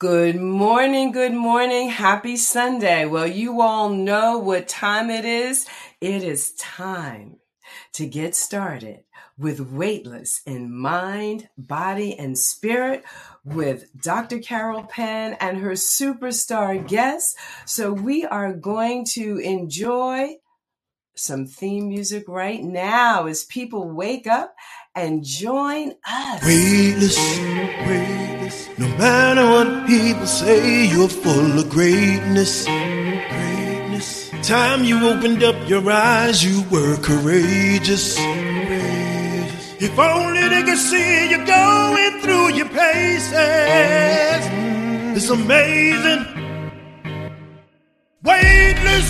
Good morning, good morning. Happy Sunday. Well, you all know what time it is. It is time to get started with Weightless in Mind, Body, and Spirit with Dr. Carol Penn and her superstar guests. So we are going to enjoy some theme music right now as people wake up and join us. Weightless, weightless. No matter what people say, you're full of greatness. Greatness. Time you opened up your eyes, you were courageous. courageous. If only they could see you going through your paces. It's amazing. Weightless.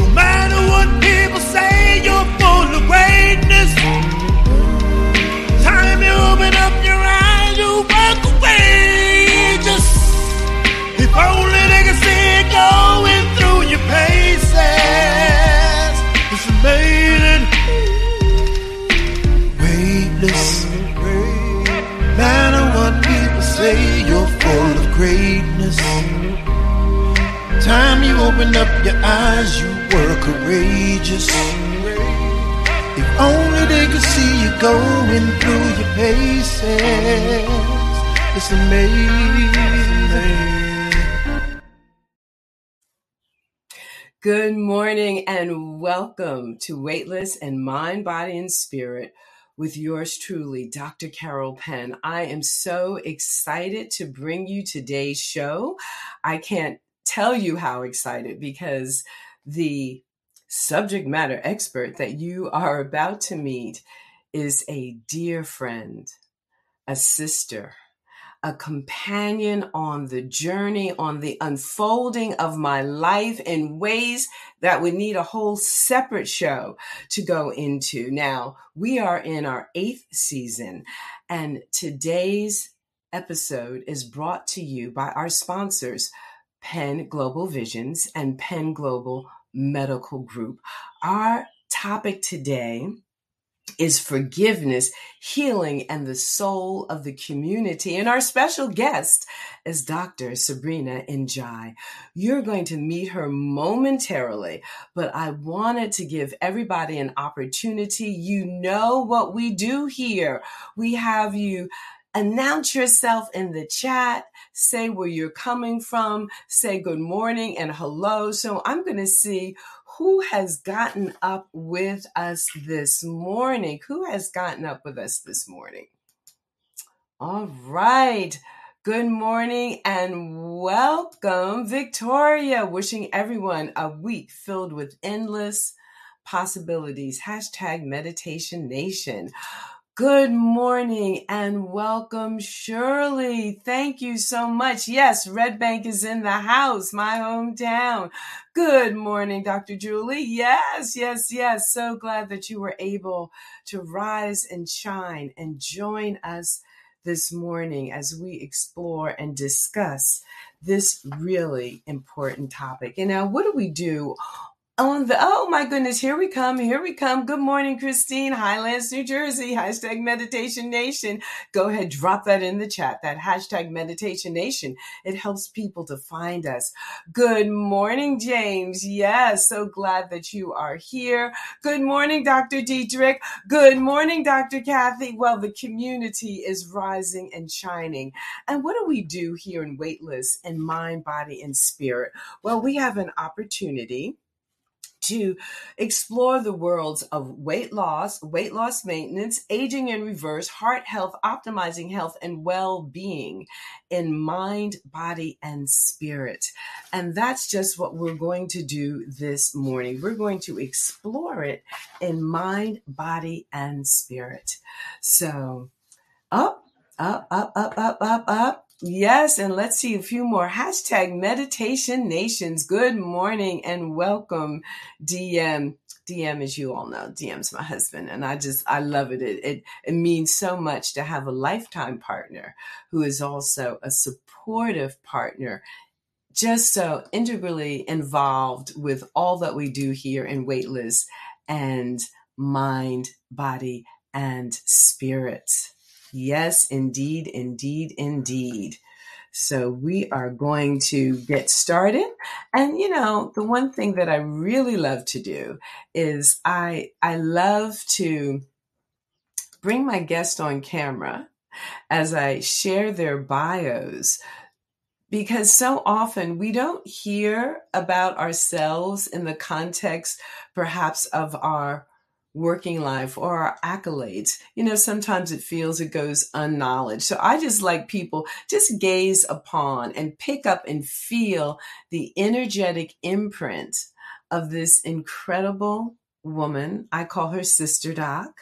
No matter what people say, you're Time you opened up your eyes, you were courageous. If only they could see you going through your paces. It's amazing. Good morning and welcome to Weightless and Mind, Body, and Spirit with yours truly, Dr. Carol Penn. I am so excited to bring you today's show. I can't tell you how excited because the subject matter expert that you are about to meet is a dear friend, a sister, a companion on the journey, on the unfolding of my life in ways that would need a whole separate show to go into. Now, we are in our eighth season, and today's episode is brought to you by our sponsors, Penn Global Visions and Penn Global Medical Group. Our topic today is forgiveness, healing, and the soul of the community. And our special guest is Dr. Sabrina N'Diaye. You're going to meet her momentarily, but I wanted to give everybody an opportunity. You know what we do here. We have you announce yourself in the chat, say where you're coming from, say good morning and hello. So I'm going to see who has gotten up with us this morning? Who has gotten up with us this morning? All right. Good morning and welcome, Victoria. Wishing everyone a week filled with endless possibilities. Hashtag Meditation Nation. Good morning and welcome, Shirley. Thank you so much. Yes, Red Bank is in the house, my hometown. Good morning, Dr. Julie. Yes, yes, yes. So glad that you were able to rise and shine and join us this morning as we explore and discuss this really important topic. And now, what do we do on the oh my goodness here we come here we come. Good morning christine. Highlands new jersey. Hashtag meditation nation. Go ahead drop that in the chat that hashtag meditation nation. It helps people to find us. Good morning james. Yes so glad that you are here. Good morning dr dietrich good morning dr kathy. Well the community is rising and shining. And what do we do here in weightless in mind body and spirit? Well we have an opportunity to explore the worlds of weight loss, weight loss maintenance, aging in reverse, heart health, optimizing health, and well being in mind, body, and spirit. And that's just what we're going to do this morning. We're going to explore it in mind, body, and spirit. So, up, up, up, up, up, up, up. Yes, and let's see a few more. Hashtag meditation nations. Good morning and welcome, DM. DM, as you all know, DM's my husband, and I just I love it. It it, it means so much to have a lifetime partner who is also a supportive partner, just so integrally involved with all that we do here in Weightless and mind, body, and spirit. Yes, indeed, indeed, indeed. So we are going to get started. And you know, the one thing that I really love to do is I I love to bring my guest on camera as I share their bios because so often we don't hear about ourselves in the context perhaps of our working life or our accolades. You know, sometimes it feels it goes unknowledged. So I just like people just gaze upon and pick up and feel the energetic imprint of this incredible woman. I call her Sister Doc.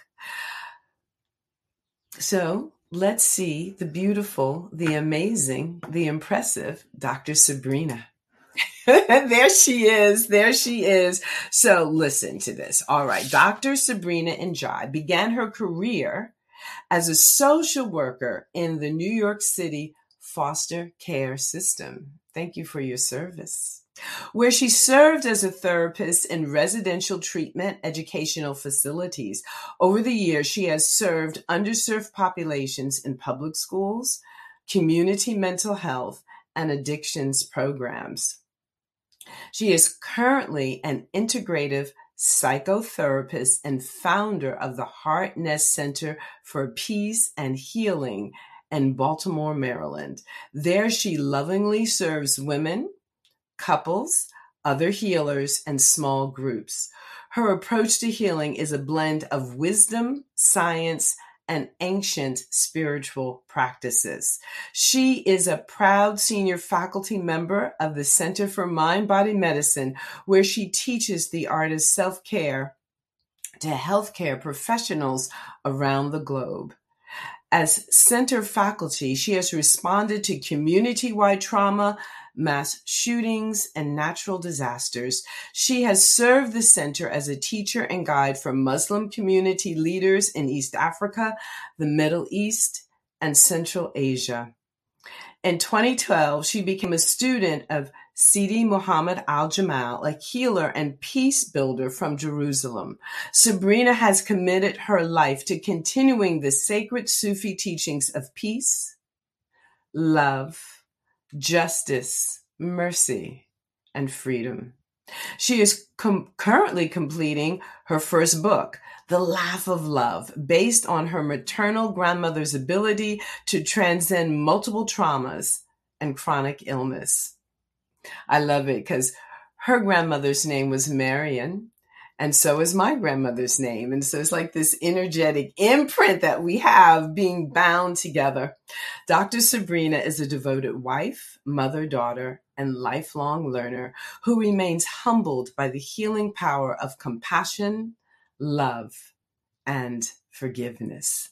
So let's see the beautiful, the amazing, the impressive Dr. Sabrina. there she is. There she is. So listen to this. All right. Dr. Sabrina N'Diaye began her career as a social worker in the New York City foster care system. Thank you for your service. Where she served as a therapist in residential treatment educational facilities. Over the years, she has served underserved populations in public schools, community mental health, and addictions programs. She is currently an integrative psychotherapist and founder of the Heart Nest Center for Peace and Healing in Baltimore, Maryland. There, she lovingly serves women, couples, other healers, and small groups. Her approach to healing is a blend of wisdom, science, and ancient spiritual practices. She is a proud senior faculty member of the Center for Mind Body Medicine, where she teaches the art of self care to healthcare professionals around the globe. As center faculty, she has responded to community wide trauma, mass shootings, and natural disasters. She has served the center as a teacher and guide for Muslim community leaders in East Africa, the Middle East, and Central Asia. In 2012, she became a student of Sidi Muhammad al Jamal, a healer and peace builder from Jerusalem. Sabrina has committed her life to continuing the sacred Sufi teachings of peace, love, justice, mercy, and freedom. She is com- currently completing her first book, The Laugh of Love, based on her maternal grandmother's ability to transcend multiple traumas and chronic illness. I love it because her grandmother's name was Marion, and so is my grandmother's name. And so it's like this energetic imprint that we have being bound together. Dr. Sabrina is a devoted wife, mother, daughter, and lifelong learner who remains humbled by the healing power of compassion, love, and forgiveness.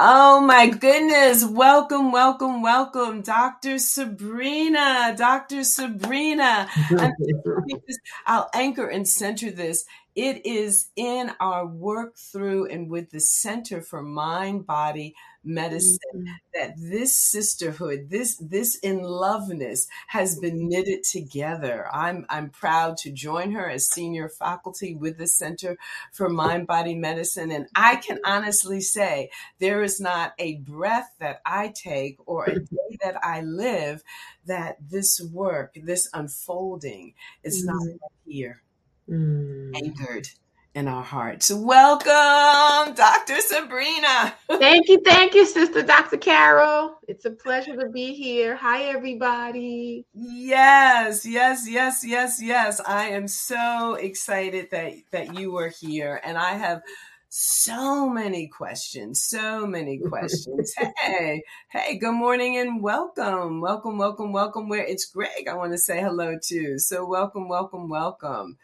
Oh my goodness. Welcome, welcome, welcome, Dr. Sabrina. Dr. Sabrina. I'll anchor and center this it is in our work through and with the Center for Mind Body Medicine mm-hmm. that this sisterhood, this this in loveness has been knitted together. I'm I'm proud to join her as senior faculty with the Center for Mind Body Medicine and I can honestly say there is not a breath that I take or a day that I live that this work, this unfolding is mm-hmm. not here mm. anchored in our hearts. Welcome, Dr. Sabrina. thank you, thank you, Sister Dr. Carol. It's a pleasure to be here. Hi, everybody. Yes, yes, yes, yes, yes. I am so excited that that you are here, and I have so many questions, so many questions. hey, hey, good morning and welcome, welcome, welcome, welcome. Where it's Greg, I want to say hello to. So welcome, welcome, welcome.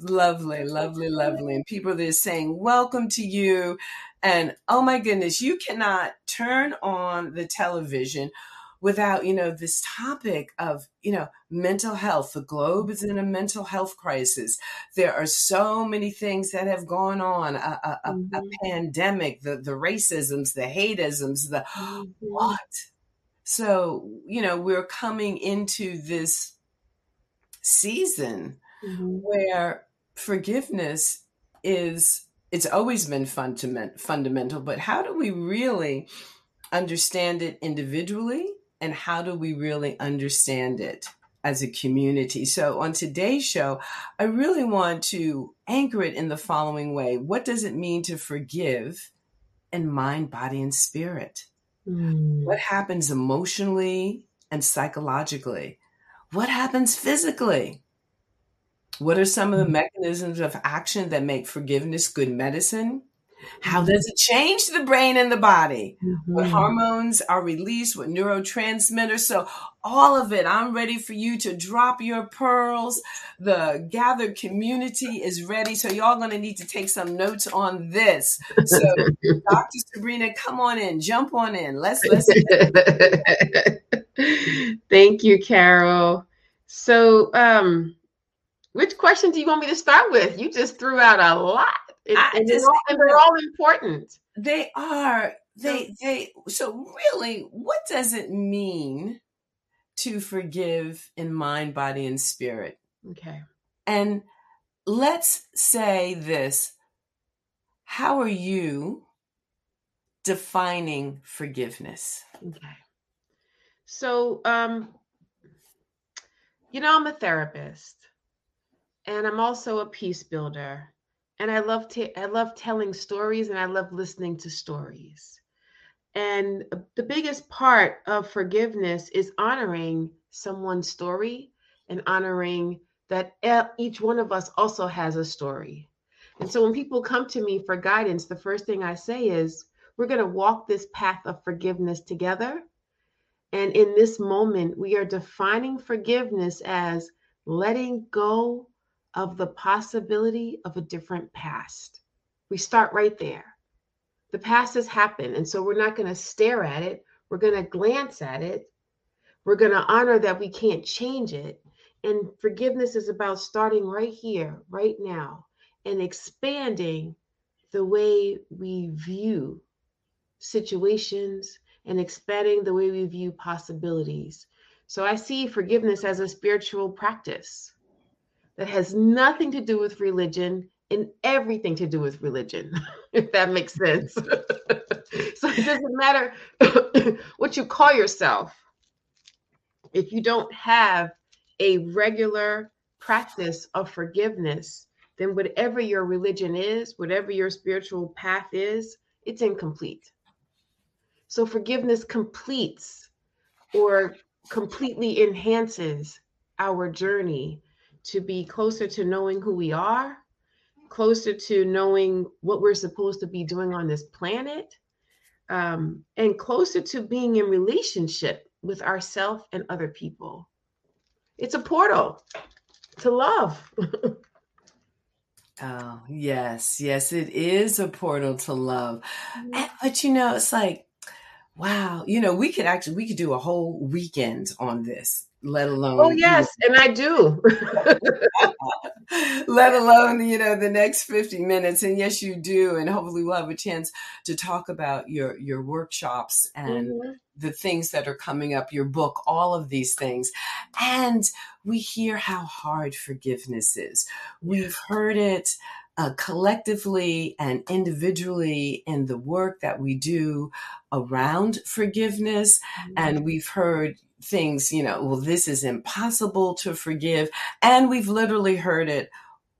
Lovely, lovely, lovely. And people that are saying, Welcome to you. And oh my goodness, you cannot turn on the television without, you know, this topic of, you know, mental health. The globe is in a mental health crisis. There are so many things that have gone on a, a, a, mm-hmm. a pandemic, the, the racisms, the hateisms, the mm-hmm. what? So, you know, we're coming into this season mm-hmm. where forgiveness is it's always been fundament, fundamental but how do we really understand it individually and how do we really understand it as a community? So, on today's show, I really want to anchor it in the following way What does it mean to forgive in mind, body, and spirit? Mm. What happens emotionally and psychologically? What happens physically? What are some of the mm. mechanisms of action that make forgiveness good medicine? How does it change the brain and the body? Mm-hmm. What hormones are released? What neurotransmitters? So, all of it, I'm ready for you to drop your pearls. The gathered community is ready. So, y'all going to need to take some notes on this. So, Dr. Sabrina, come on in, jump on in. Let's, let's. Thank you, Carol. So, um, which question do you want me to start with? You just threw out a lot. It, and, just, they're all, and they're all important. They are. They they so really what does it mean to forgive in mind, body, and spirit? Okay. And let's say this. How are you defining forgiveness? Okay. So um you know, I'm a therapist and I'm also a peace builder and I love I love telling stories and I love listening to stories. And the biggest part of forgiveness is honoring someone's story and honoring that each one of us also has a story. And so when people come to me for guidance, the first thing I say is, we're going to walk this path of forgiveness together. And in this moment, we are defining forgiveness as letting go of the possibility of a different past. We start right there. The past has happened. And so we're not going to stare at it. We're going to glance at it. We're going to honor that we can't change it. And forgiveness is about starting right here, right now, and expanding the way we view situations and expanding the way we view possibilities. So I see forgiveness as a spiritual practice that has nothing to do with religion and everything to do with religion, if that makes sense. so it doesn't matter what you call yourself. If you don't have a regular practice of forgiveness, then whatever your religion is, whatever your spiritual path is, it's incomplete. So forgiveness completes or completely enhances our journey to be closer to knowing who we are, closer to knowing what we're supposed to be doing on this planet, um, and closer to being in relationship with ourself and other people. It's a portal to love. oh, yes. Yes, it is a portal to love. Mm-hmm. But you know, it's like, wow, you know, we could actually we could do a whole weekend on this let alone oh yes and i do let alone you know the next 50 minutes and yes you do and hopefully we'll have a chance to talk about your your workshops and mm-hmm. the things that are coming up your book all of these things and we hear how hard forgiveness is we've heard it uh, collectively and individually in the work that we do around forgiveness. Mm-hmm. And we've heard things, you know, well, this is impossible to forgive. And we've literally heard it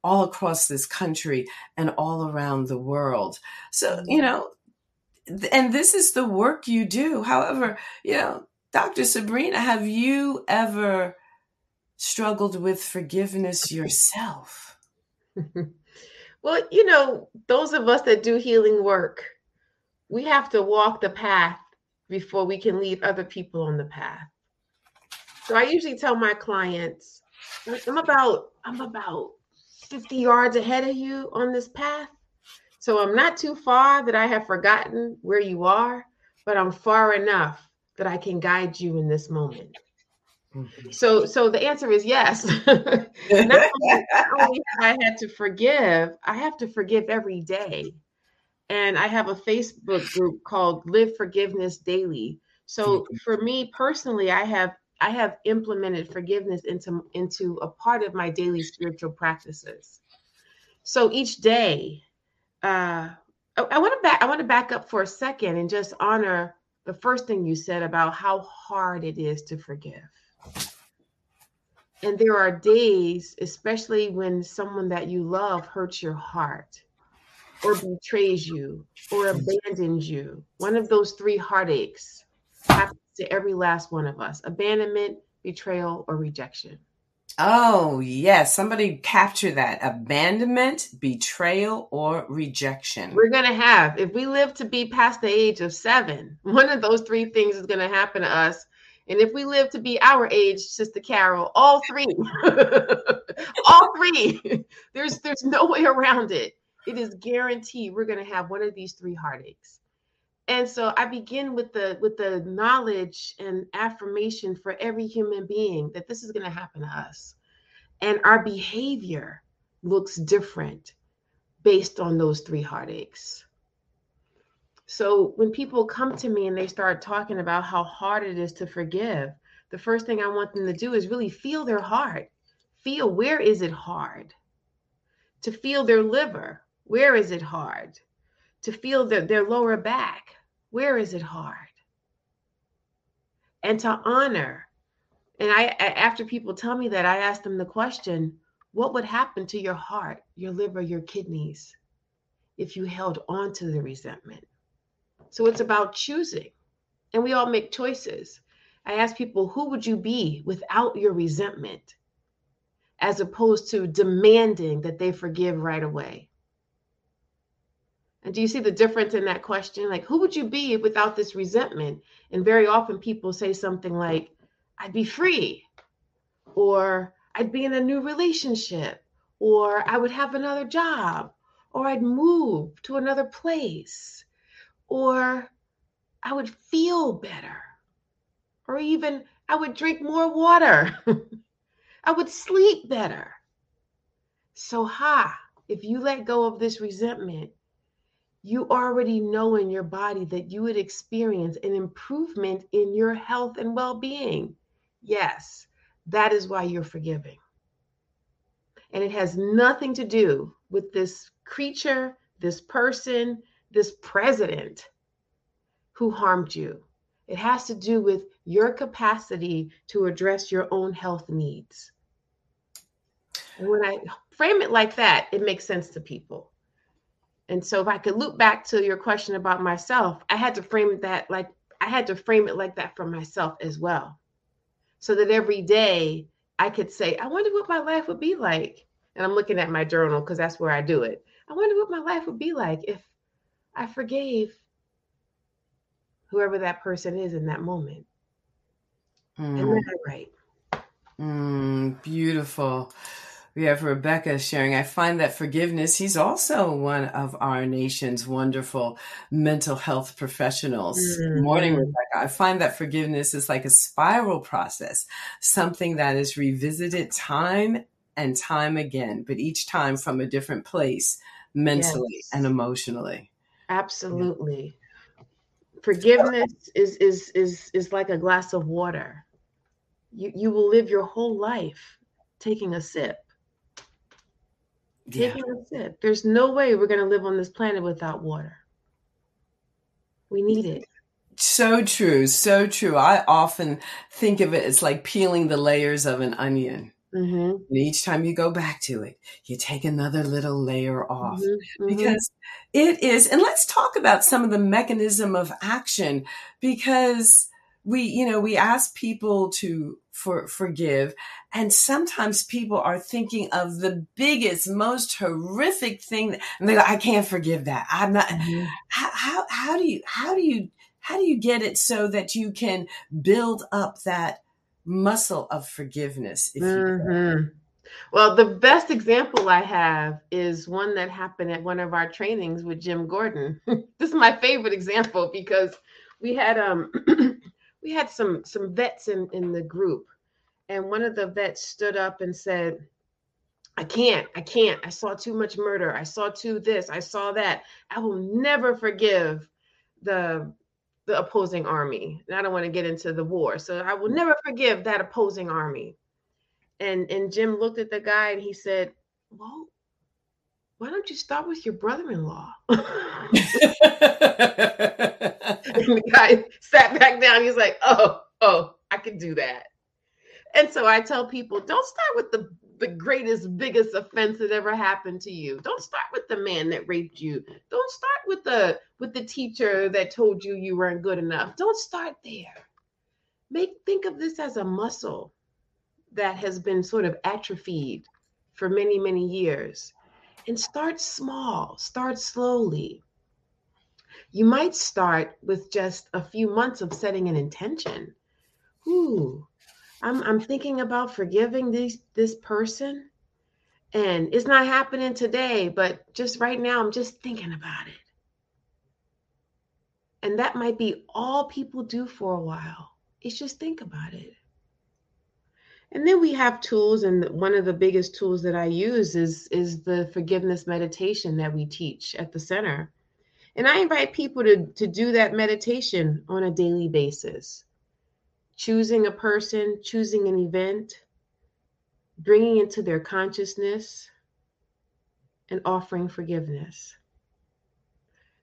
all across this country and all around the world. So, you mm-hmm. know, and this is the work you do. However, you know, Dr. Sabrina, have you ever struggled with forgiveness yourself? well, you know, those of us that do healing work, we have to walk the path before we can lead other people on the path. So I usually tell my clients, I'm about I'm about 50 yards ahead of you on this path. So I'm not too far that I have forgotten where you are, but I'm far enough that I can guide you in this moment. Mm-hmm. So so the answer is yes. not, only, not only I had to forgive, I have to forgive every day. And I have a Facebook group called Live Forgiveness Daily. So mm-hmm. for me personally, I have I have implemented forgiveness into into a part of my daily spiritual practices. So each day, uh, I, I want to back I want to back up for a second and just honor the first thing you said about how hard it is to forgive. And there are days, especially when someone that you love hurts your heart or betrays you or abandons you. One of those three heartaches happens to every last one of us abandonment, betrayal, or rejection. Oh, yes. Somebody capture that abandonment, betrayal, or rejection. We're going to have, if we live to be past the age of seven, one of those three things is going to happen to us. And if we live to be our age, Sister Carol, all three, all three, there's there's no way around it. It is guaranteed we're going to have one of these three heartaches. And so I begin with the with the knowledge and affirmation for every human being that this is going to happen to us. And our behavior looks different based on those three heartaches. So when people come to me and they start talking about how hard it is to forgive, the first thing I want them to do is really feel their heart. Feel where is it hard? To feel their liver, where is it hard? To feel their, their lower back, where is it hard? And to honor. And I after people tell me that, I ask them the question, what would happen to your heart, your liver, your kidneys if you held on to the resentment? So it's about choosing. And we all make choices. I ask people, who would you be without your resentment? As opposed to demanding that they forgive right away. And do you see the difference in that question? Like, who would you be without this resentment? And very often people say something like, I'd be free, or I'd be in a new relationship, or I would have another job, or I'd move to another place or I would feel better, or even I would drink more water. I would sleep better. So, ha, if you let go of this resentment, you already know in your body that you would experience an improvement in your health and well being. Yes, that is why you're forgiving. And it has nothing to do with this creature, this person, this president who harmed you. It has to do with your capacity to address your own health needs. And when I frame it like that, it makes sense to people. And so if I could loop back to your question about myself, I had to frame that like I had to frame it like that for myself as well. So that every day I could say, I wonder what my life would be like. And I'm looking at my journal because that's where I do it. I wonder what my life would be like if I forgave whoever that person is in that moment. Mm. And then I write. Mm, beautiful. We have Rebecca sharing. I find that forgiveness, he's also one of our nation's wonderful mental health professionals. Mm-hmm. Morning, Rebecca. I find that forgiveness is like a spiral process, something that is revisited time and time again, but each time from a different place mentally yes. and emotionally. Absolutely. Forgiveness is is is is like a glass of water. You you will live your whole life taking a sip. Taking yeah. a sip. There's no way we're going to live on this planet without water. We need it. So true, so true. I often think of it as like peeling the layers of an onion. Mm-hmm. And each time you go back to it, you take another little layer off mm-hmm. mm-hmm. because it is. And let's talk about some of the mechanism of action because we, you know, we ask people to for forgive, and sometimes people are thinking of the biggest, most horrific thing, and they go, "I can't forgive that. I'm not." Mm-hmm. How, how how do you how do you how do you get it so that you can build up that muscle of forgiveness. Mm-hmm. Well, the best example I have is one that happened at one of our trainings with Jim Gordon. this is my favorite example because we had um we had some some vets in in the group and one of the vets stood up and said I can't, I can't. I saw too much murder. I saw too this. I saw that. I will never forgive the the opposing army. And I don't want to get into the war. So I will never forgive that opposing army. And and Jim looked at the guy and he said, Well, why don't you start with your brother-in-law? And the guy sat back down. He's like, oh, oh, I can do that. And so I tell people, don't start with the the greatest, biggest offense that ever happened to you. Don't start with the man that raped you. Don't start with the with the teacher that told you you weren't good enough. Don't start there. Make think of this as a muscle that has been sort of atrophied for many, many years. And start small, start slowly. You might start with just a few months of setting an intention. Ooh, I'm I'm thinking about forgiving this this person and it's not happening today, but just right now I'm just thinking about it. And that might be all people do for a while. It's just think about it. And then we have tools and one of the biggest tools that I use is is the forgiveness meditation that we teach at the center. And I invite people to to do that meditation on a daily basis choosing a person, choosing an event, bringing into their consciousness, and offering forgiveness.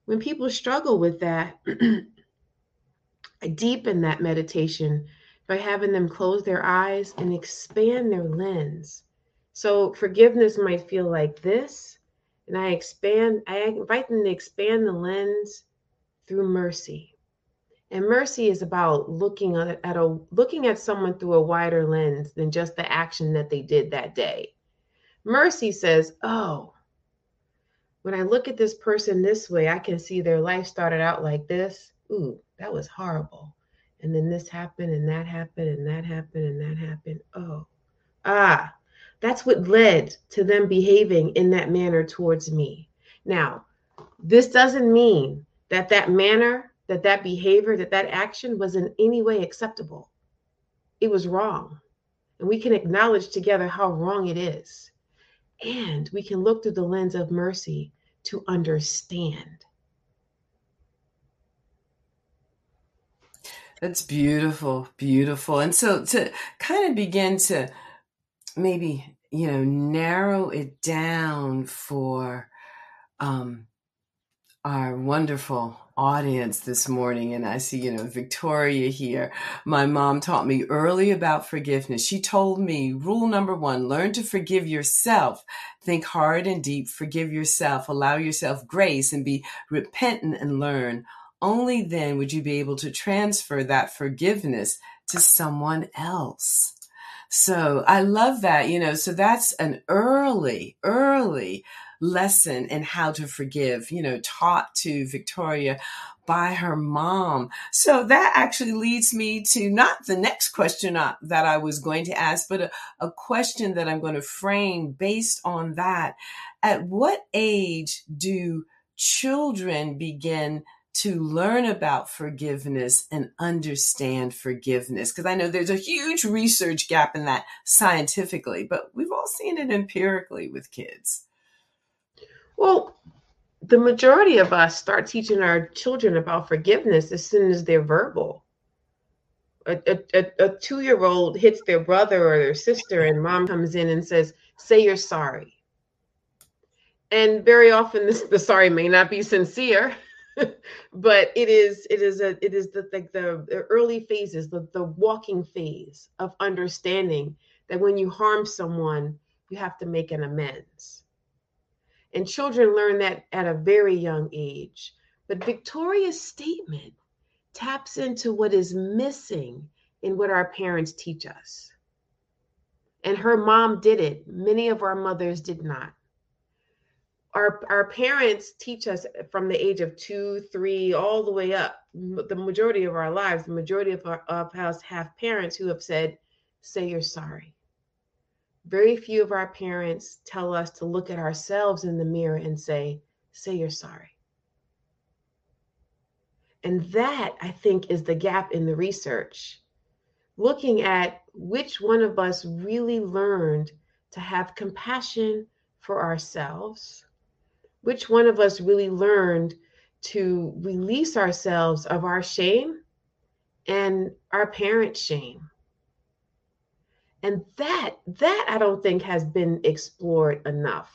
When people struggle with that, I deepen that meditation by having them close their eyes and expand their lens. So forgiveness might feel like this, and I expand, I invite them to expand the lens through mercy. And mercy is about looking at a looking at someone through a wider lens than just the action that they did that day. Mercy says, "Oh, when I look at this person this way, I can see their life started out like this. Ooh, that was horrible. And then this happened and that happened and that happened and that happened. Oh. Ah, that's what led to them behaving in that manner towards me. Now, this doesn't mean that that manner that that behavior, that that action was in any way acceptable. It was wrong. And we can acknowledge together how wrong it is. And we can look through the lens of mercy to understand. That's beautiful, beautiful. And so to kind of begin to maybe, you know, narrow it down for um, our wonderful audience this morning and I see, you know, Victoria here. My mom taught me early about forgiveness. She told me rule number one, learn to forgive yourself. Think hard and deep, forgive yourself, allow yourself grace and be repentant and learn. Only then would you be able to transfer that forgiveness to someone else. So I love that, you know, so that's an early, early lesson in how to forgive, you know, taught to Victoria by her mom. So that actually leads me to not the next question that I was going to ask, but a, a question that I'm going to frame based on that. At what age do children begin to learn about forgiveness and understand forgiveness because I know there's a huge research gap in that scientifically, but we've all seen it empirically with kids. Well, the majority of us start teaching our children about forgiveness as soon as they're verbal. A, a, a two year old hits their brother or their sister, and mom comes in and says, Say you're sorry. And very often, this, the sorry may not be sincere. but it is it is a it is the like the, the early phases the, the walking phase of understanding that when you harm someone you have to make an amends and children learn that at a very young age. But Victoria's statement taps into what is missing in what our parents teach us. And her mom did it. Many of our mothers did not. Our, our parents teach us from the age of two, three, all the way up. The majority of our lives, the majority of, our, of us have parents who have said, say you're sorry very few of our parents tell us to look at ourselves in the mirror and say, say you're sorry. And that, I think, is the gap in the research. Looking at which one of us really learned to have compassion for ourselves, which one of us really learned to release ourselves of our shame and our parents' shame and that that i don't think has been explored enough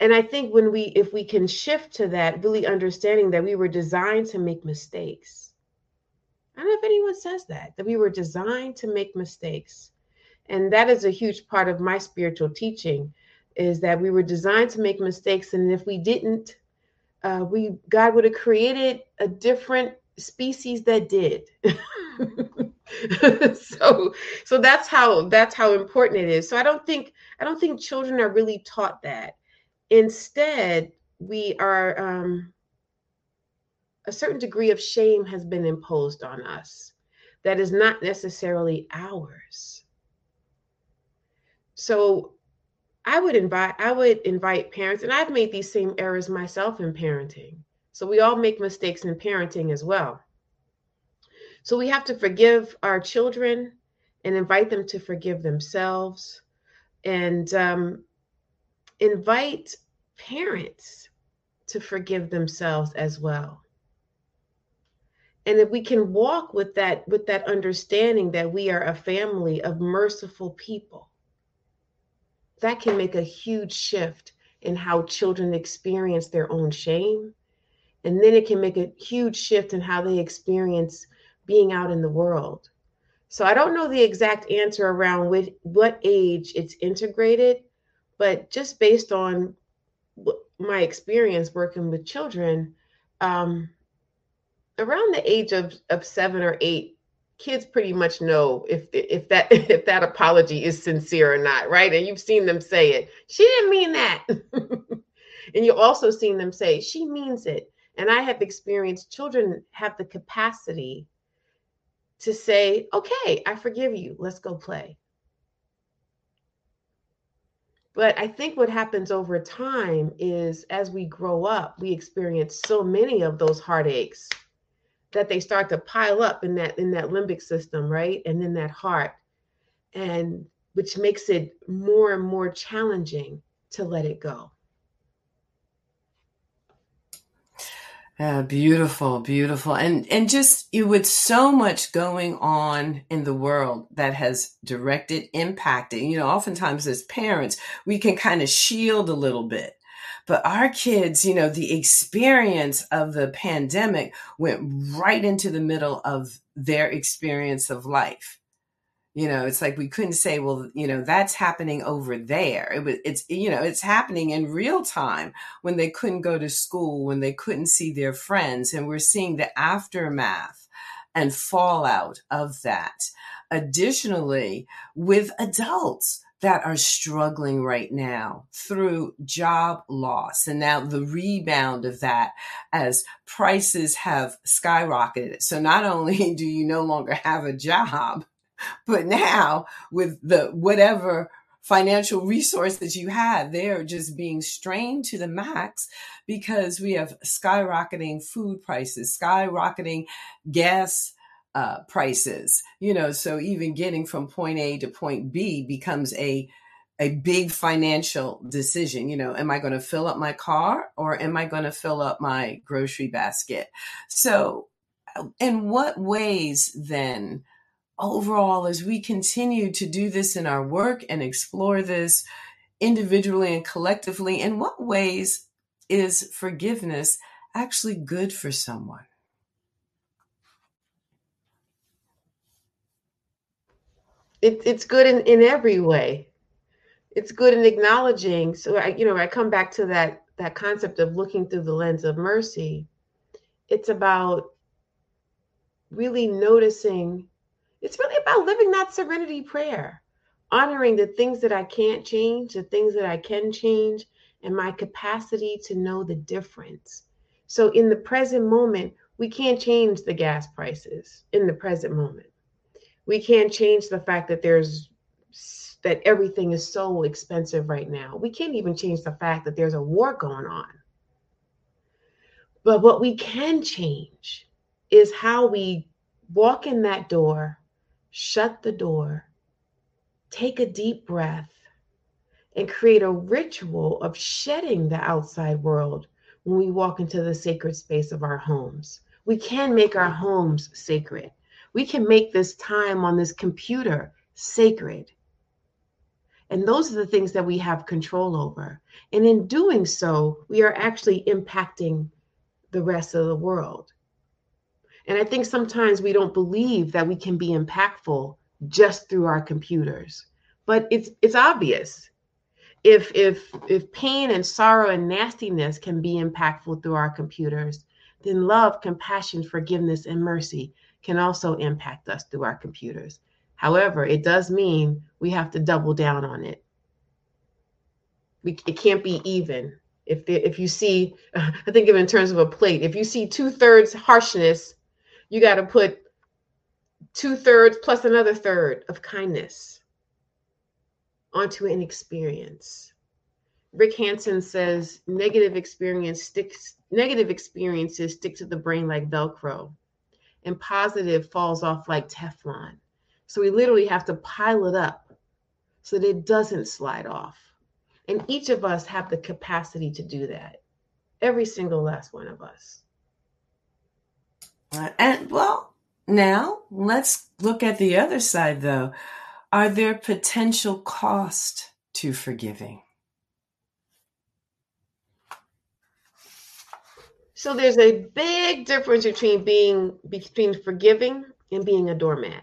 and I think when we, if we can shift to that, really understanding that we were designed to make mistakes. I don't know if anyone says that, that we were designed to make mistakes. And that is a huge part of my spiritual teaching is that we were designed to make mistakes. And if we didn't, uh, we God would have created a different species that did. so so that's how that's how important it is. So I don't think I don't think children are really taught that. Instead, we are, um, a certain degree of shame has been imposed on us that is not necessarily ours. So I would invite I would invite parents and I've made these same errors myself in parenting. So we all make mistakes in parenting as well. So we have to forgive our children and invite them to forgive themselves and um, invite parents to forgive themselves as well and if we can walk with that with that understanding that we are a family of merciful people that can make a huge shift in how children experience their own shame. And then it can make a huge shift in how they experience being out in the world. So i don't know the exact answer around with what age it's integrated but just based on my experience working with children, um, around the age of, of seven or eight, kids pretty much know if if that if that apology is sincere or not, right? And you've seen them say it. She didn't mean that. and you've also seen them say she means it. And I have experienced children have the capacity to say, "Okay, I forgive you. Let's go play." But I think what happens over time is as we grow up, we experience so many of those heartaches that they start to pile up in that in that limbic system, right? And in that heart. And which makes it more and more challenging to let it go. Yeah, beautiful, beautiful. And and just you with so much going on in the world that has directed, impacted, you know, oftentimes as parents, we can kind of shield a little bit. But our kids, you know, the experience of the pandemic went right into the middle of their experience of life. You know it's like we couldn't say well you know that's happening over there. It was it's you know it's happening in real time when they couldn't go to school when they couldn't see their friends and we're seeing the aftermath and fallout of that. Additionally with adults that are struggling right now through job loss and now the rebound of that as prices have skyrocketed. So not only do you no longer have a job, but now with the whatever financial resources you had, they're just being strained to the max because we have skyrocketing food prices, skyrocketing gas uh, prices. You know, so even getting from point A to point B becomes a a big financial decision. You know, am I going to fill up my car or am I going to fill up my grocery basket? So, in what ways then? overall, as we continue to do this in our work and explore this individually and collectively, in what ways is forgiveness actually good for someone? It, it's good in, in every way. It's good in acknowledging. So I, you know, I come back to that that concept of looking through the lens of mercy. It's about really noticing it's really about living that serenity prayer, honoring the things that I can't change, the things that I can change, and my capacity to know the difference. So, in the present moment, we can't change the gas prices in the present moment. We can't change the fact that there's that everything is so expensive right now. We can't even change the fact that there's a war going on. But what we can change is how we walk in that door shut the door, take a deep breath, and create a ritual of shedding the outside world when we walk into the sacred space of our homes. We can make our homes sacred. We can make this time on this computer sacred. And those are the things that we have control over. And in doing so, we are actually impacting the rest of the world. And I think sometimes we don't believe that we can be impactful just through our computers. But it's it's obvious. If if if pain and sorrow and nastiness can be impactful through our computers, then love, compassion, forgiveness, and mercy can also impact us through our computers. However, it does mean we have to double down on it. We, it can't be even. If, if you see, I think of it in terms of a plate, if you see two thirds harshness, you got to put two thirds plus another third of kindness onto an experience. Rick Hanson says negative experience sticks negative experiences stick to the brain like velcro and positive falls off like teflon so we literally have to pile it up so that it doesn't slide off. And each of us have the capacity to do that. Every single last one of us. Uh, and well, now let's look at the other side though. Are there potential cost to forgiving? So there's a big difference between being between forgiving and being a doormat.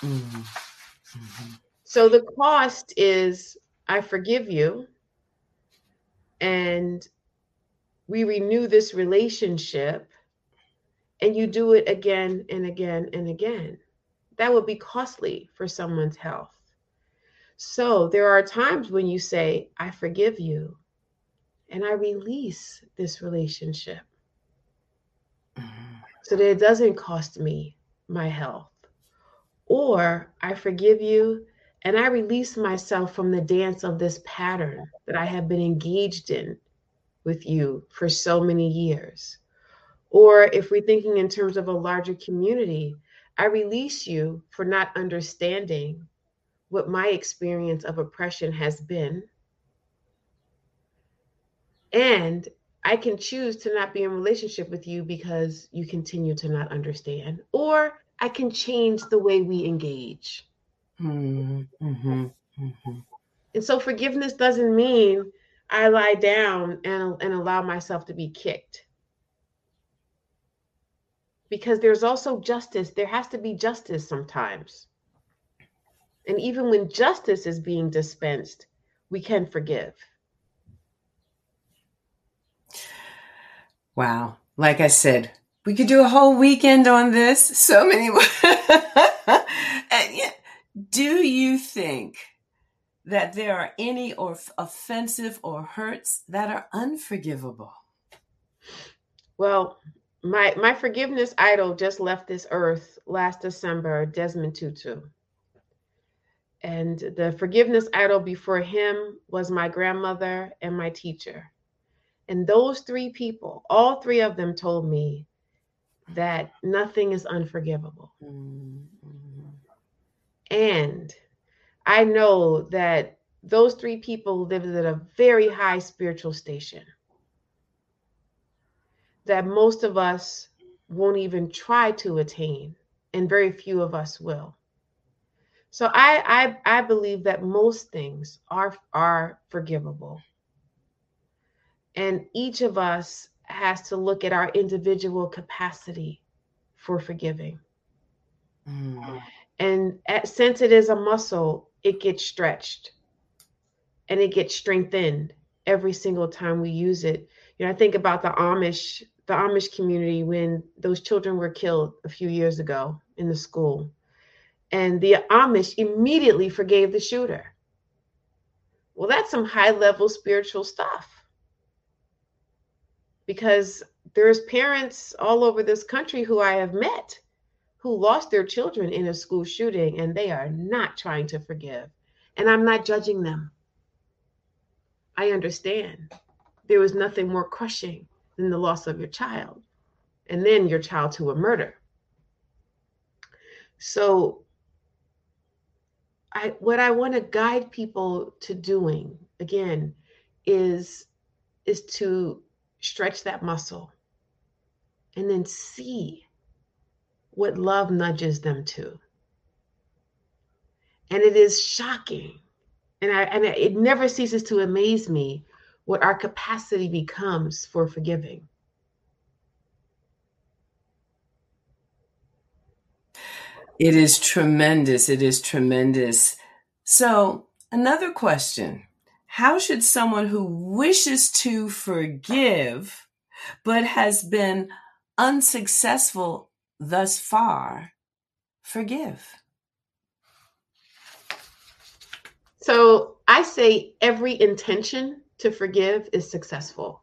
Mm-hmm. Mm-hmm. So the cost is I forgive you and we renew this relationship and you do it again and again and again. That would be costly for someone's health. So there are times when you say, I forgive you, and I release this relationship mm-hmm. so that it doesn't cost me my health. Or I forgive you and I release myself from the dance of this pattern that I have been engaged in with you for so many years. Or if we're thinking in terms of a larger community, I release you for not understanding what my experience of oppression has been. And I can choose to not be in relationship with you because you continue to not understand. Or I can change the way we engage. Mm-hmm, mm-hmm. And so forgiveness doesn't mean I lie down and, and allow myself to be kicked. Because there's also justice. There has to be justice sometimes. And even when justice is being dispensed, we can forgive. Wow. Like I said, we could do a whole weekend on this. So many. and do you think that there are any or offensive or hurts that are unforgivable? Well, my my forgiveness idol just left this earth last December, Desmond Tutu. And the forgiveness idol before him was my grandmother and my teacher. And those three people, all three of them told me that nothing is unforgivable. Mm-hmm. And I know that those three people lived at a very high spiritual station that most of us won't even try to attain, and very few of us will. So I I, I believe that most things are are forgivable. And each of us has to look at our individual capacity for forgiving. Mm. And at, since it is a muscle, it gets stretched and it gets strengthened every single time we use it. You know, I think about the Amish, the Amish community when those children were killed a few years ago in the school. And the Amish immediately forgave the shooter. Well, that's some high level spiritual stuff because there's parents all over this country who I have met who lost their children in a school shooting and they are not trying to forgive. And I'm not judging them. I understand. There was nothing more crushing than the loss of your child and then your child to a murder. So I what I want to guide people to doing again is is to stretch that muscle, and then see what love nudges them to. And it is shocking And I and it never ceases to amaze me what our capacity becomes for forgiving. It is tremendous. It is tremendous. So, another question How should someone who wishes to forgive but has been unsuccessful thus far forgive? So, I say every intention to forgive is successful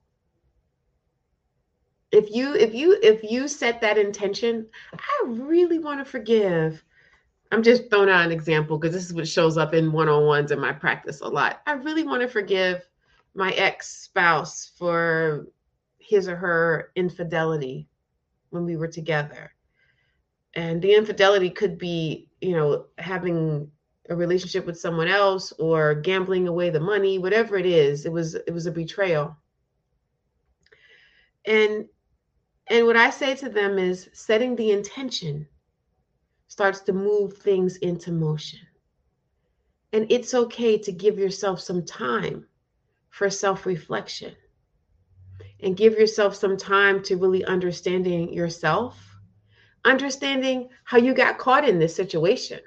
if you if you if you set that intention i really want to forgive i'm just throwing out an example because this is what shows up in one-on-ones in my practice a lot. I really want to forgive my ex-spouse for his or her infidelity when we were together. And the infidelity could be you know having a relationship with someone else or gambling away the money whatever it is it was it was a betrayal. And and what I say to them is setting the intention starts to move things into motion. And it's okay to give yourself some time for self reflection and give yourself some time to really understanding yourself, understanding how you got caught in this situation.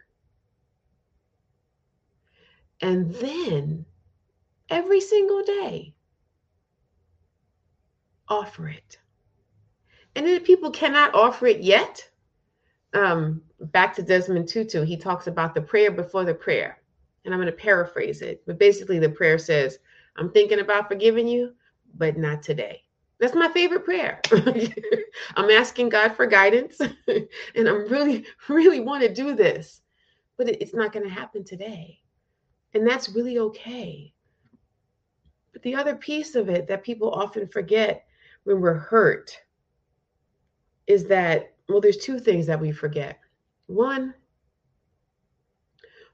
And then every single day, offer it and then people cannot offer it yet. Um, back to Desmond Tutu, he talks about the prayer before the prayer. And I'm going to paraphrase it. But basically, the prayer says, I'm thinking about forgiving you, but not today. That's my favorite prayer. I'm asking God for guidance, and I'm really, really want to do this, but it's not going to happen today. And that's really okay. But the other piece of it that people often forget when we're hurt is that, well, there's two things that we forget. One,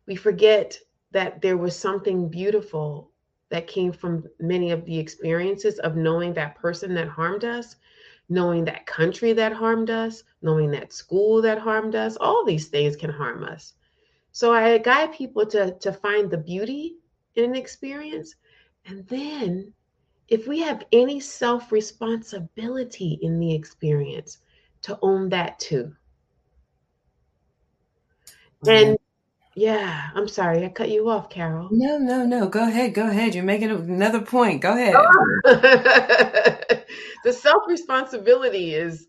we forget that there was something beautiful that came from many of the experiences of knowing that person that harmed us, knowing that country that harmed us, knowing that school that harmed us. All these things can harm us. So I guide people to, to find the beauty in an experience. And then, if we have any self responsibility in the experience, to own that too. Mm-hmm. And yeah, I'm sorry, I cut you off, Carol. No, no, no. Go ahead. Go ahead. You're making another point. Go ahead. the self responsibility is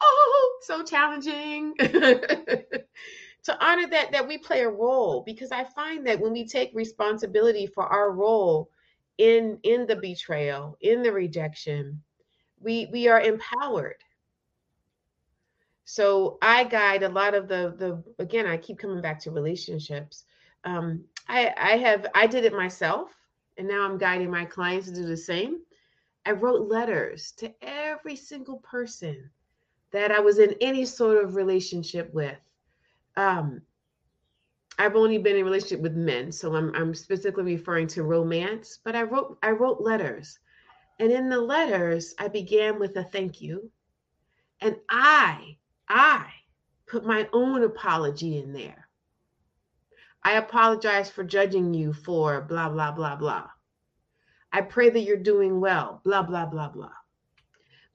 oh so challenging. to honor that that we play a role because I find that when we take responsibility for our role in in the betrayal, in the rejection, we we are empowered so I guide a lot of the the again, I keep coming back to relationships. Um, I I have I did it myself, and now I'm guiding my clients to do the same. I wrote letters to every single person that I was in any sort of relationship with. Um, I've only been in relationship with men, so I'm I'm specifically referring to romance. But I wrote I wrote letters, and in the letters I began with a thank you, and I I put my own apology in there. I apologize for judging you for blah, blah, blah, blah. I pray that you're doing well, blah, blah, blah, blah.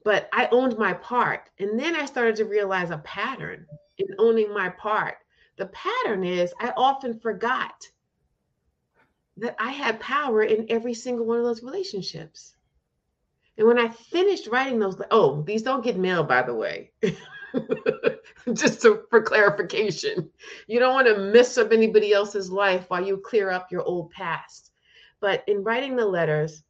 But I owned my part. And then I started to realize a pattern in owning my part. The pattern is I often forgot that I had power in every single one of those relationships. And when I finished writing those, oh, these don't get mailed, by the way. just to, for clarification. You don't want to mess up anybody else's life while you clear up your old past. But in writing the letters,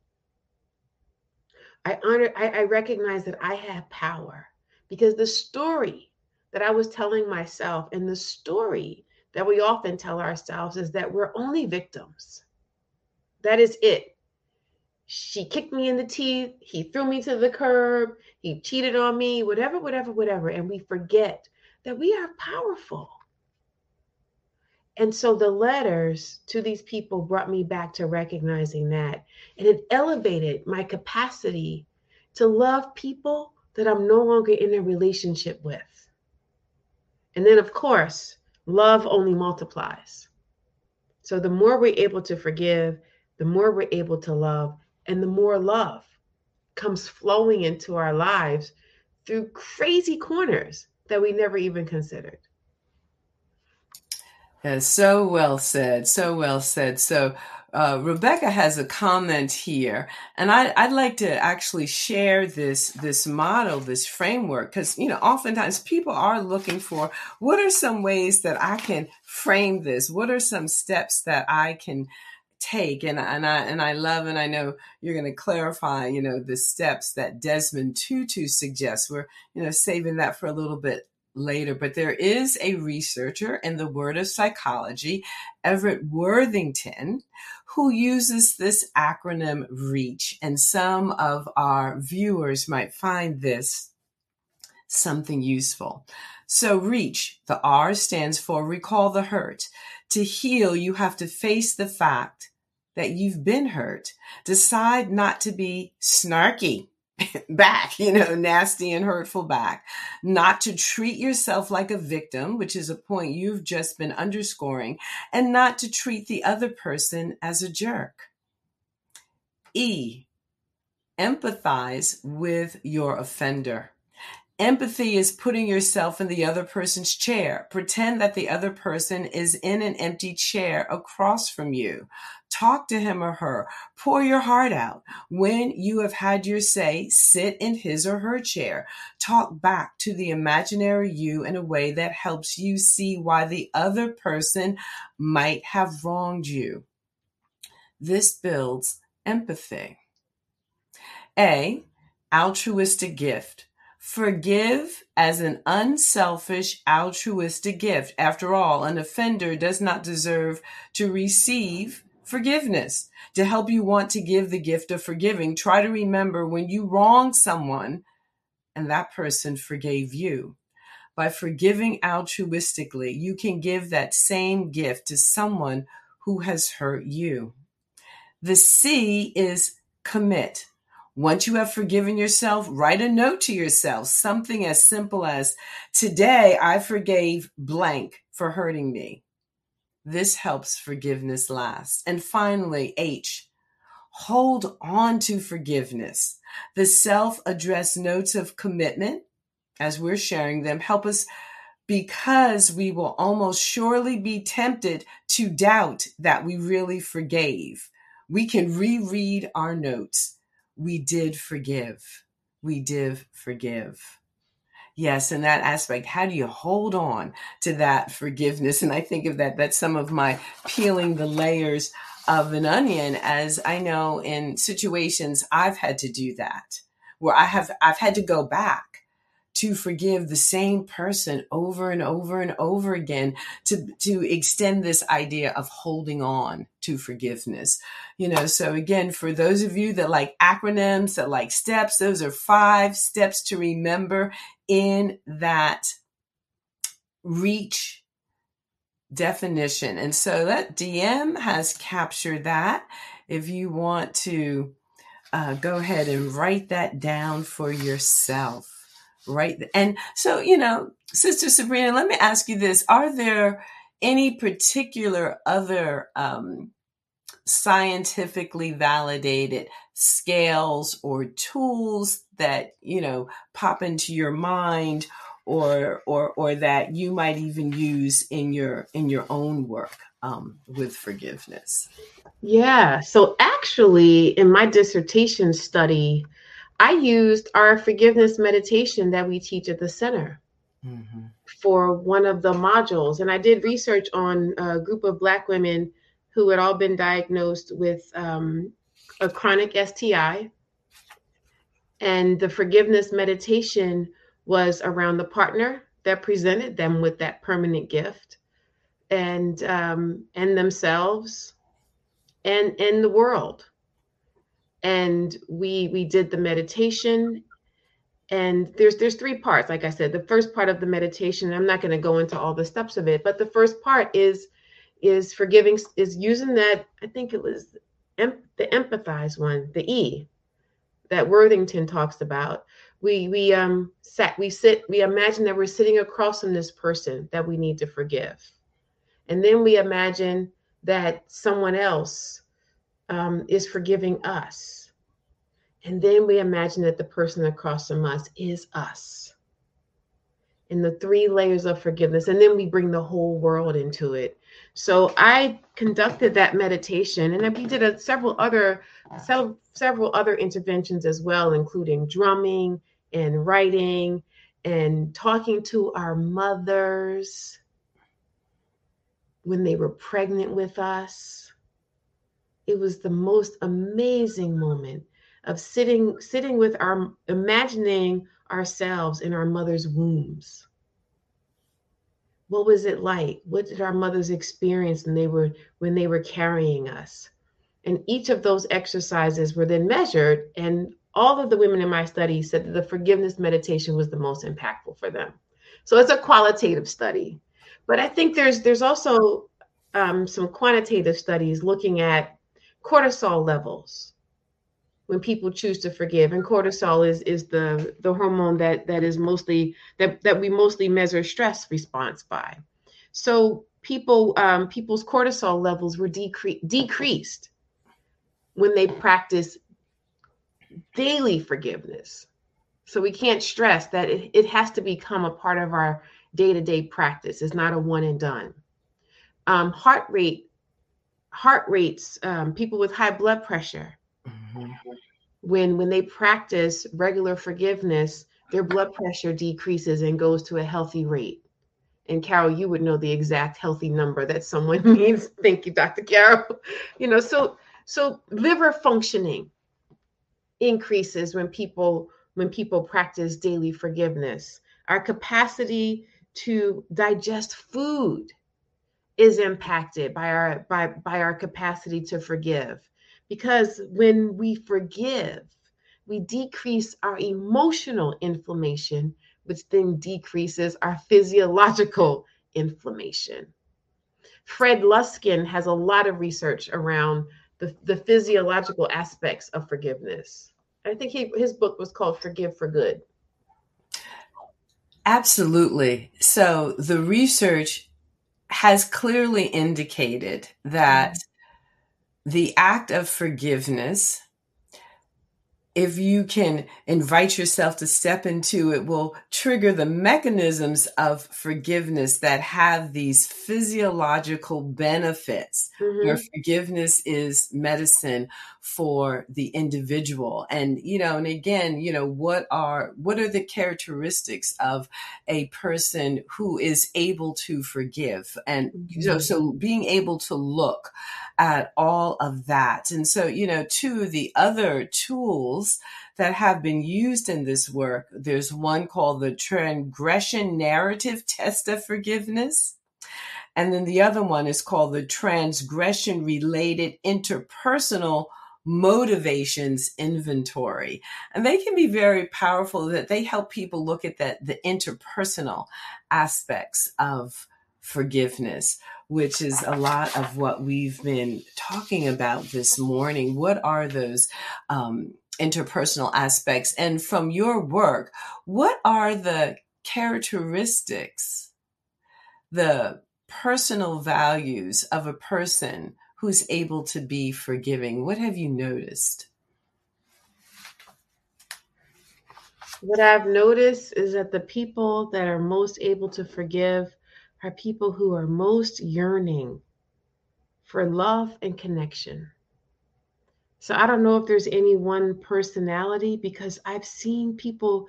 I honor, I, I recognize that I have power because the story that I was telling myself and the story that we often tell ourselves is that we're only victims. That is it she kicked me in the teeth, he threw me to the curb, he cheated on me, whatever, whatever, whatever. And we forget that we are powerful. And so the letters to these people brought me back to recognizing that. And it elevated my capacity to love people that I'm no longer in a relationship with. And then, of course, love only multiplies. So the more we're able to forgive, the more we're able to love, and the more love comes flowing into our lives through crazy corners that we never even considered. Yeah, so well said. So well said. So, uh, Rebecca has a comment here, and I, would like to actually share this this model, this framework, because you know, oftentimes people are looking for what are some ways that I can frame this. What are some steps that I can take and and I and I love and I know you're going to clarify you know the steps that Desmond Tutu suggests. We're you know saving that for a little bit later but there is a researcher in the world of psychology Everett Worthington who uses this acronym reach and some of our viewers might find this something useful. So reach the R stands for recall the hurt to heal, you have to face the fact that you've been hurt. Decide not to be snarky back, you know, nasty and hurtful back. Not to treat yourself like a victim, which is a point you've just been underscoring, and not to treat the other person as a jerk. E, empathize with your offender. Empathy is putting yourself in the other person's chair. Pretend that the other person is in an empty chair across from you. Talk to him or her. Pour your heart out. When you have had your say, sit in his or her chair. Talk back to the imaginary you in a way that helps you see why the other person might have wronged you. This builds empathy. A, altruistic gift. Forgive as an unselfish, altruistic gift. After all, an offender does not deserve to receive forgiveness. To help you want to give the gift of forgiving, try to remember when you wronged someone and that person forgave you. By forgiving altruistically, you can give that same gift to someone who has hurt you. The C is commit. Once you have forgiven yourself, write a note to yourself, something as simple as, Today I forgave blank for hurting me. This helps forgiveness last. And finally, H, hold on to forgiveness. The self addressed notes of commitment, as we're sharing them, help us because we will almost surely be tempted to doubt that we really forgave. We can reread our notes we did forgive. We did forgive. Yes, in that aspect, how do you hold on to that forgiveness? And I think of that, that's some of my peeling the layers of an onion, as I know in situations I've had to do that, where I have, I've had to go back to forgive the same person over and over and over again to to extend this idea of holding on to forgiveness. You know so again for those of you that like acronyms that like steps those are five steps to remember in that reach definition. And so that dm has captured that. If you want to uh, go ahead and write that down for yourself right? And so, you know, Sister Sabrina, let me ask you this. Are there any particular other um, scientifically validated scales or tools that, you know, pop into your mind or or or that you might even use in your in your own work um, with forgiveness? Yeah. So actually, in my dissertation study, I used our forgiveness meditation that we teach at the center mm-hmm. for one of the modules. And I did research on a group of Black women who had all been diagnosed with um, a chronic STI. And the forgiveness meditation was around the partner that presented them with that permanent gift and um, and themselves and and the world and we we did the meditation. And there's there's three parts like i said the first part of the meditation i'm not going to go into all the steps of it but the first part is is forgiving is using that i think it was em- the empathize one the e that worthington talks about. We we um sat we sit we imagine that we're sitting across from this person that we need to forgive. And then we imagine that someone else um, is forgiving us. And then we imagine that the person across from us is us. In the three layers of forgiveness. And then we bring the whole world into it. So I conducted that meditation and we did a, several other several other interventions as well, including drumming and writing and talking to our mothers when they were pregnant with us. It was the most amazing moment of sitting sitting with our imagining ourselves in our mother's wombs. What was it like? What did our mothers experience when they were when they were carrying us? And each of those exercises were then measured and all of the women in my study said that the forgiveness meditation was the most impactful for them. So it's a qualitative study. But I think there's there's also um, some quantitative studies looking at cortisol levels when people choose to forgive. And cortisol is is the the hormone that that is mostly that that we mostly measure stress response by. So people um, people's cortisol levels were decre- decreased when they practice daily forgiveness. So we can't stress that it, it has to become a part of our day-to-day practice. It's not a one and done. Um, heart rate heart rates um, people with high blood pressure. Mm-hmm. when when they practice regular forgiveness their blood pressure decreases and goes to a healthy rate. And carol you would know the exact healthy number that someone needs. Thank you dr carol. You know so so liver functioning increases when people when people practice daily forgiveness. Our capacity to digest food is impacted by our by by our capacity to forgive. Because when we forgive we decrease our emotional inflammation which then decreases our physiological inflammation. Fred luskin has a lot of research around the, the physiological aspects of forgiveness. I think he, his book was called forgive for good. Absolutely. So the research has clearly indicated that mm-hmm. the act of forgiveness if you can invite yourself to step into it will trigger the mechanisms of forgiveness that have these physiological benefits mm-hmm. where forgiveness is medicine for the individual. And you know and again you know what are what are the characteristics of a person who is able to forgive? And mm-hmm. you know so being able to look at all of that. And so you know two of the other tools that have been used in this work there's one called the transgression narrative test of forgiveness and then the other one is called the transgression related interpersonal motivations inventory. And they can be very powerful that they help people look at that the interpersonal aspects of forgiveness, which is a lot of what we've been talking about this morning. What are those um, interpersonal aspects? And from your work, what are the characteristics, the personal values of a person who's able to be forgiving? What have you noticed? What I've noticed is that the people that are most able to forgive are people who are most yearning for love and connection. So I don't know if there's any one personality because I've seen people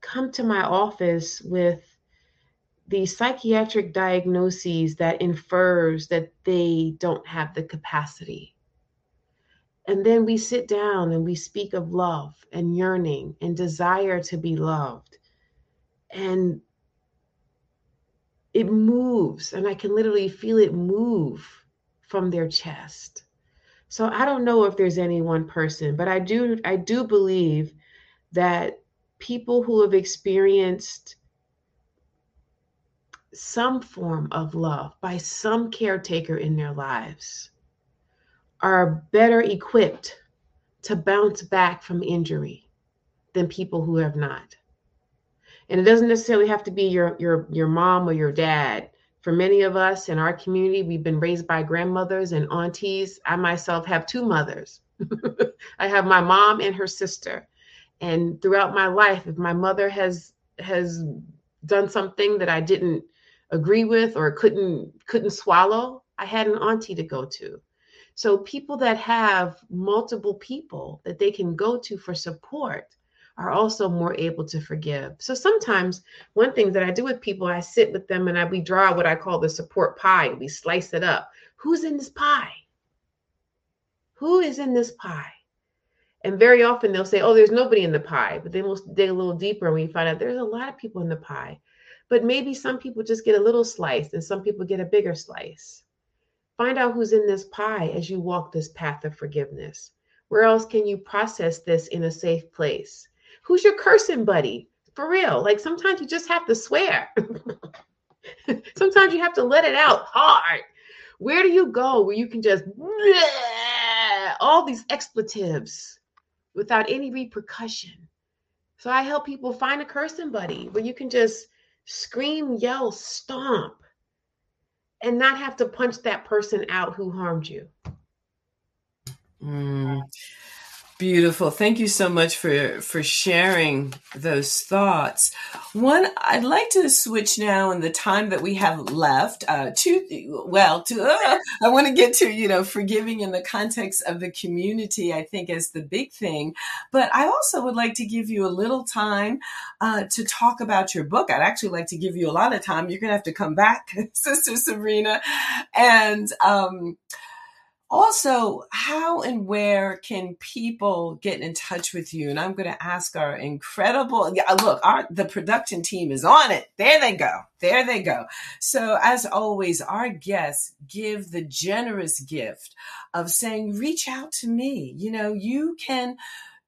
come to my office with the psychiatric diagnoses that infers that they don't have the capacity. And then we sit down and we speak of love and yearning and desire to be loved. And it moves, and I can literally feel it move from their chest. So I don't know if there's any one person, but I do I do believe that people who have experienced some form of love by some caretaker in their lives are better equipped to bounce back from injury than people who have not. And it doesn't necessarily have to be your your your mom or your dad for many of us in our community, we've been raised by grandmothers and aunties. I myself have two mothers. I have my mom and her sister. And throughout my life, if my mother has has done something that I didn't agree with or couldn't couldn't swallow, I had an auntie to go to. So people that have multiple people that they can go to for support are also more able to forgive. So sometimes one thing that I do with people, I sit with them and I we draw what I call the support pie. We slice it up. Who's in this pie? Who is in this pie? And very often they'll say, Oh, there's nobody in the pie. But then we'll dig a little deeper and we find out there's a lot of people in the pie. But maybe some people just get a little slice and some people get a bigger slice. Find out who's in this pie as you walk this path of forgiveness. Where else can you process this in a safe place? Who's your cursing buddy? For real. Like sometimes you just have to swear. sometimes you have to let it out hard. Where do you go where you can just all these expletives without any repercussion? So I help people find a cursing buddy where you can just scream, yell, stomp, and not have to punch that person out who harmed you. Mm. Beautiful. Thank you so much for for sharing those thoughts. One, I'd like to switch now in the time that we have left uh, to well, to uh, I want to get to you know forgiving in the context of the community. I think is the big thing, but I also would like to give you a little time uh, to talk about your book. I'd actually like to give you a lot of time. You're gonna have to come back, Sister Sabrina, and. Um, also how and where can people get in touch with you and i'm going to ask our incredible yeah, look our the production team is on it there they go there they go so as always our guests give the generous gift of saying reach out to me you know you can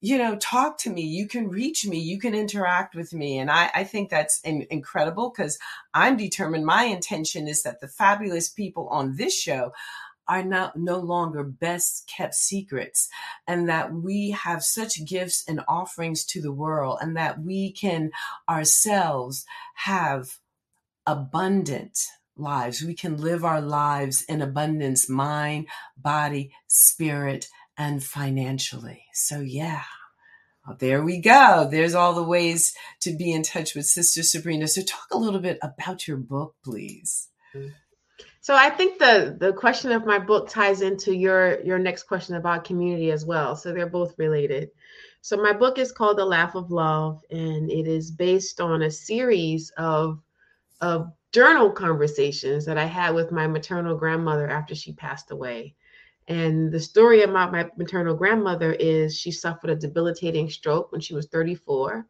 you know, talk to me. You can reach me. You can interact with me. And I, I think that's in, incredible because I'm determined. My intention is that the fabulous people on this show are now no longer best kept secrets and that we have such gifts and offerings to the world and that we can ourselves have abundant lives. We can live our lives in abundance, mind, body, spirit, and financially. So yeah. There we go. There's all the ways to be in touch with Sister Sabrina. So, talk a little bit about your book, please. Mm-hmm. So I think the the question of my book ties into your your next question about community as well. So they're both related. So my book is called The Laugh of Love, and it is based on a series of of journal conversations that I had with my maternal grandmother after she passed away. And the story about my maternal grandmother is she suffered a debilitating stroke when she was 34.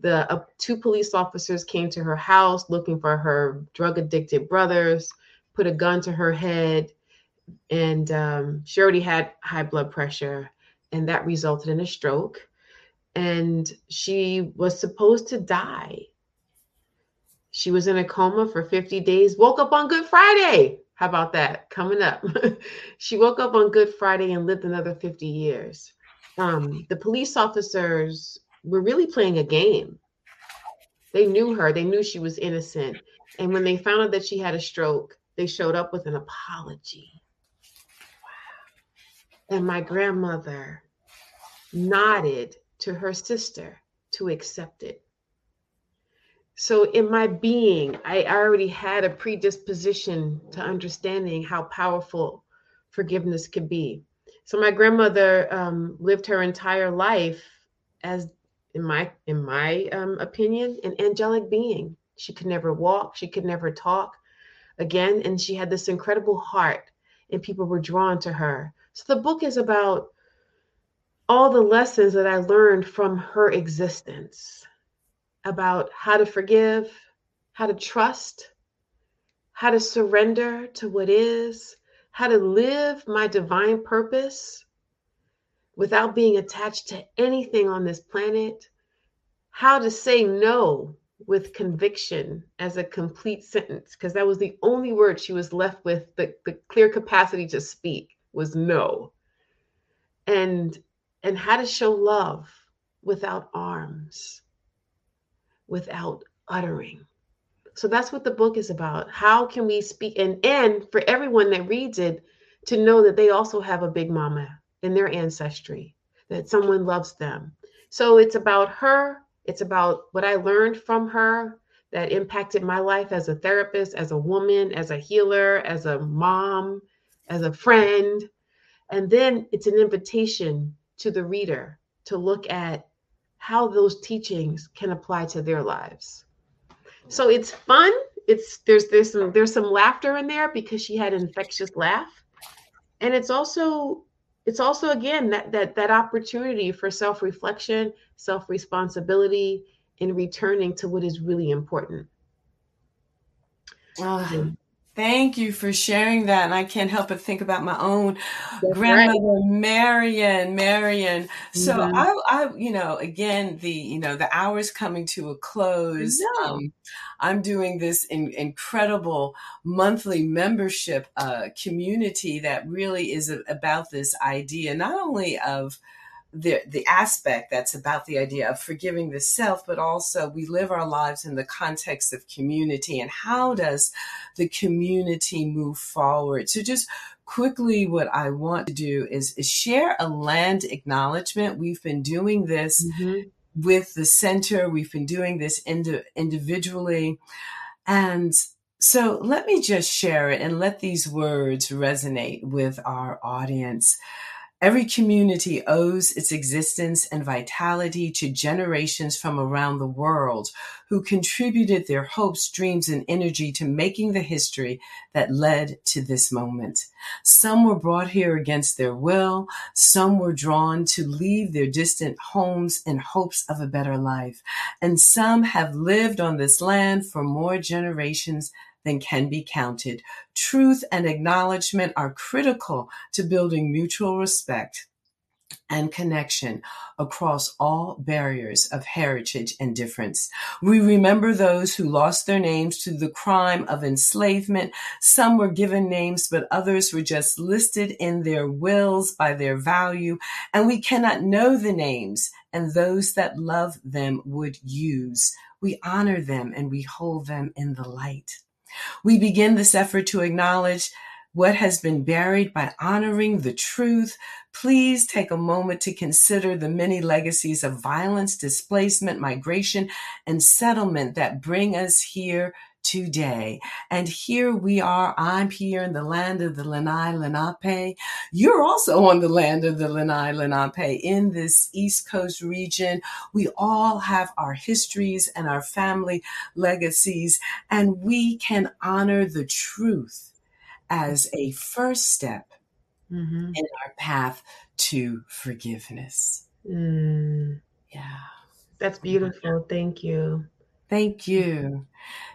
The uh, two police officers came to her house looking for her drug addicted brothers put a gun to her head, and um, she already had high blood pressure, and that resulted in a stroke. And she was supposed to die. She was in a coma for 50 days, woke up on Good Friday. How about that? Coming up. she woke up on Good Friday and lived another 50 years. Um, the police officers were really playing a game. They knew her, they knew she was innocent. And when they found out that she had a stroke, they showed up with an apology. Wow. And my grandmother nodded to her sister to accept it. So, in my being, I already had a predisposition to understanding how powerful forgiveness could be. So, my grandmother um, lived her entire life as, in my in my um, opinion, an angelic being. She could never walk. She could never talk again and she had this incredible heart and people were drawn to her. So the book is about all the lessons that i learned from her existence about how to forgive how to trust how to surrender to what is how to live my divine purpose without being attached to anything on this planet how to say no with conviction as a complete sentence because that was the only word she was left with the, the clear capacity to speak was no and and how to show love without arms without uttering So that's what the book is about. How can we speak and and for everyone that reads it to know that they also have a big mama in their ancestry, that someone loves them. So it's about her, it's about what I learned from her that impacted my life as a therapist, as a woman, as a healer, as a mom, as a friend. And then it's an invitation to the reader to look at how those teachings can apply to their lives. So it's fun. It's there's there's some there's some laughter in there because she had an infectious laugh. And it's also it's also again that that that opportunity for self-reflection, self-responsibility in returning to what is really important. Oh, Thank you for sharing that. And I can't help but think about my own That's grandmother, right. Marion, Marion. So mm-hmm. I, I, you know, again, the, you know, the hours coming to a close. Um, I'm doing this in, incredible monthly membership uh, community that really is a, about this idea, not only of, the the aspect that's about the idea of forgiving the self but also we live our lives in the context of community. And how does the community move forward? So just quickly what i want to do is, is share a land acknowledgement. We've been doing this mm-hmm. with the center. We've been doing this indi- individually. And so let me just share it and let these words resonate with our audience Every community owes its existence and vitality to generations from around the world who contributed their hopes, dreams, and energy to making the history that led to this moment. Some were brought here against their will. Some were drawn to leave their distant homes in hopes of a better life. And some have lived on this land for more generations than can be counted. Truth and acknowledgement are critical to building mutual respect and connection across all barriers of heritage and difference. We remember those who lost their names to the crime of enslavement. Some were given names, but others were just listed in their wills by their value. And we cannot know the names and those that love them would use. We honor them and we hold them in the light. We begin this effort to acknowledge what has been buried by honoring the truth. Please take a moment to consider the many legacies of violence, displacement, migration, and settlement that bring us here today. And here we are. I'm here in the land of the Lenni Lenape. You're also on the land of the Lenni Lenape in this East Coast region. We all have our histories and our family legacies, and we can honor the truth as a first step mm-hmm. in our path to forgiveness. Mm. Yeah. That's beautiful. Thank you. Thank you.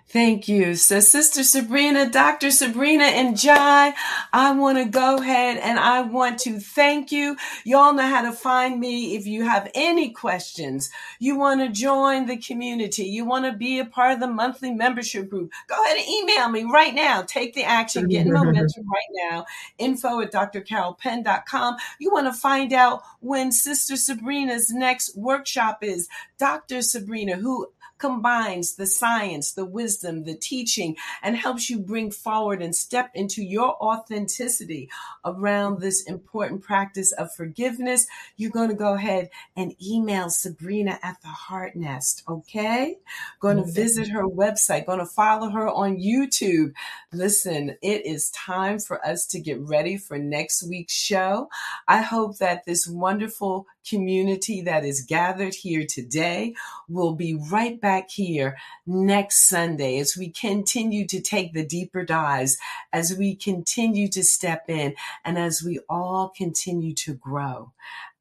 Thank you. So, Sister Sabrina, Dr. Sabrina, and Jai, I want to go ahead and I want to thank you. Y'all know how to find me if you have any questions. You want to join the community. You want to be a part of the monthly membership group. Go ahead and email me right now. Take the action. Get momentum right now. Info at drcarolpenn.com. You want to find out when Sister Sabrina's next workshop is. Dr. Sabrina, who combines the science, the wisdom, the teaching, and helps you bring forward and step into your authenticity around this important practice of forgiveness, you're going to go ahead and email Sabrina at the Heart Nest, okay? Going to visit her website, going to follow her on YouTube. Listen, it is time for us to get ready for next week's show. I hope that this wonderful community that is gathered here today will be right back here next Sunday as we continue to take the deeper dives, as we continue to step in, and as we all continue to grow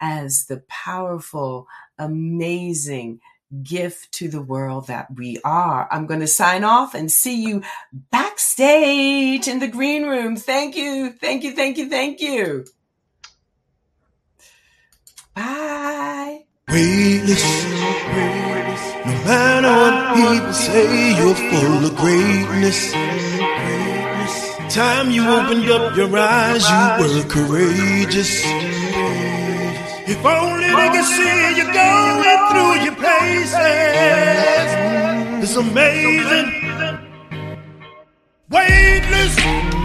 as the powerful, amazing, gift to the world that we are. I'm going to sign off and see you backstage in the green room. Thank you. Thank you. Thank you. Thank you. Bye. Weightless, weightless. No matter what people say, you're full of greatness. Time you opened up your eyes, you were courageous. If only they could see you going through your places. It's amazing weightless.